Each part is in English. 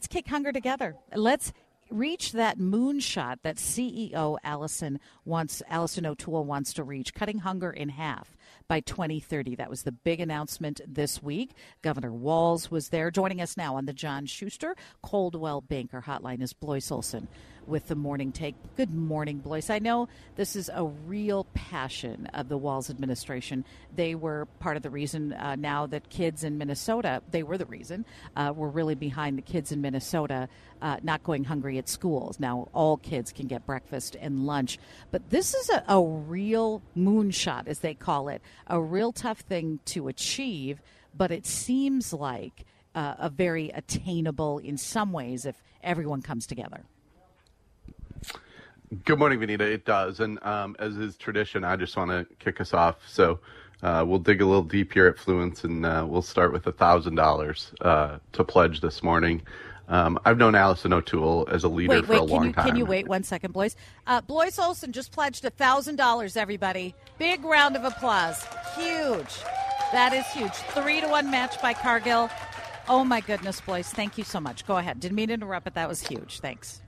Let's kick hunger together. Let's reach that moonshot that CEO Allison wants Allison O'Toole wants to reach, cutting hunger in half by 2030. That was the big announcement this week. Governor Walz was there. Joining us now on the John Schuster Coldwell Banker Hotline is Blois Olson with the morning take. Good morning, Blois. I know this is a real passion of the Walz administration. They were part of the reason uh, now that kids in Minnesota, they were the reason, uh, were really behind the kids in Minnesota uh, not going hungry at schools. Now all kids can get breakfast and lunch. But this is a, a real moonshot, as they call it, a real tough thing to achieve, but it seems like uh, a very attainable in some ways if everyone comes together. Good morning, Vineeta. It does. And um, as is tradition, I just want to kick us off. So uh, we'll dig a little deep here at Fluence and uh, we'll start with $1,000 uh, to pledge this morning. Um, I've known Allison O'Toole as a leader wait, for wait, a long you, time. Can you wait one second, Blois? Uh, Blois Olson just pledged $1,000, everybody. Big round of applause. Huge. That is huge. Three to one match by Cargill. Oh, my goodness, Blois. Thank you so much. Go ahead. Didn't mean to interrupt, but that was huge. Thanks.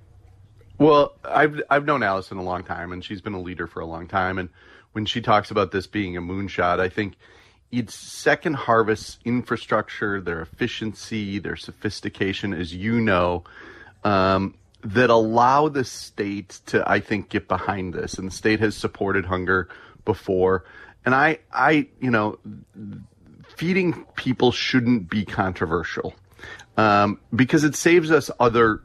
Well, I've I've known Allison a long time, and she's been a leader for a long time. And when she talks about this being a moonshot, I think it's second harvest infrastructure, their efficiency, their sophistication, as you know, um, that allow the state to, I think, get behind this. And the state has supported hunger before. And I, I, you know, feeding people shouldn't be controversial um, because it saves us other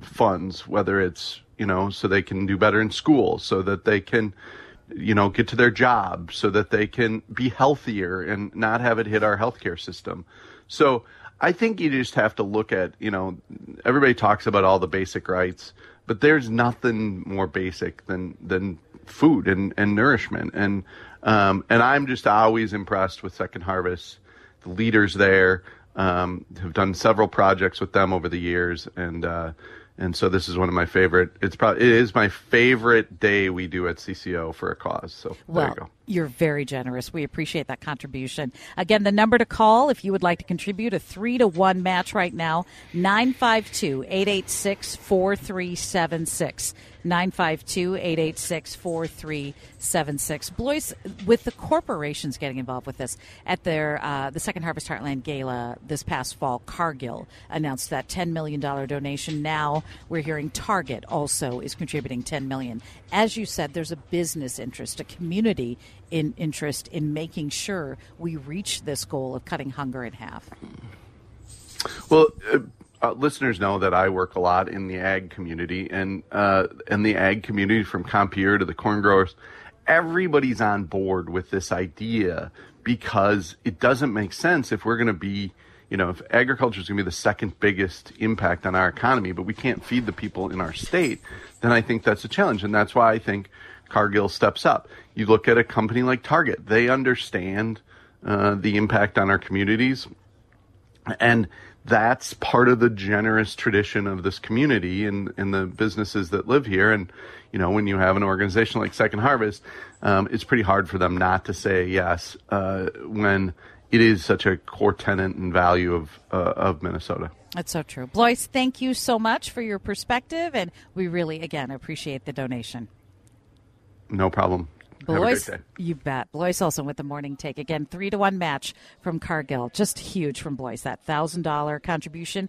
funds, whether it's, you know, so they can do better in school, so that they can, you know, get to their job, so that they can be healthier and not have it hit our healthcare system. So I think you just have to look at, you know, everybody talks about all the basic rights, but there's nothing more basic than, than food and, and nourishment. And, um, and I'm just always impressed with Second Harvest, the leaders there, um, have done several projects with them over the years. And, uh, and so this is one of my favorite. It's probably it is my favorite day we do at CCO for a cause. So well, there you go. You're very generous. We appreciate that contribution. Again, the number to call if you would like to contribute a three to one match right now 952 886 4376. 952 886 4376. Blois, with the corporations getting involved with this, at their uh, the Second Harvest Heartland Gala this past fall, Cargill announced that $10 million donation. Now we're hearing Target also is contributing 10 million. As you said, there's a business interest, a community in interest in making sure we reach this goal of cutting hunger in half. Well, uh, uh, listeners know that I work a lot in the ag community, and uh, the ag community from Compeer to the corn growers, everybody's on board with this idea because it doesn't make sense if we're going to be, you know, if agriculture is going to be the second biggest impact on our economy, but we can't feed the people in our state, then I think that's a challenge, and that's why I think Cargill steps up. You look at a company like Target; they understand uh, the impact on our communities, and that's part of the generous tradition of this community and, and the businesses that live here. And, you know, when you have an organization like Second Harvest, um, it's pretty hard for them not to say yes uh, when it is such a core tenant and value of, uh, of Minnesota. That's so true. Blois, thank you so much for your perspective. And we really, again, appreciate the donation. No problem. Blois, you bet. Blois also with the morning take. Again, three to one match from Cargill. Just huge from Blois. That $1,000 contribution.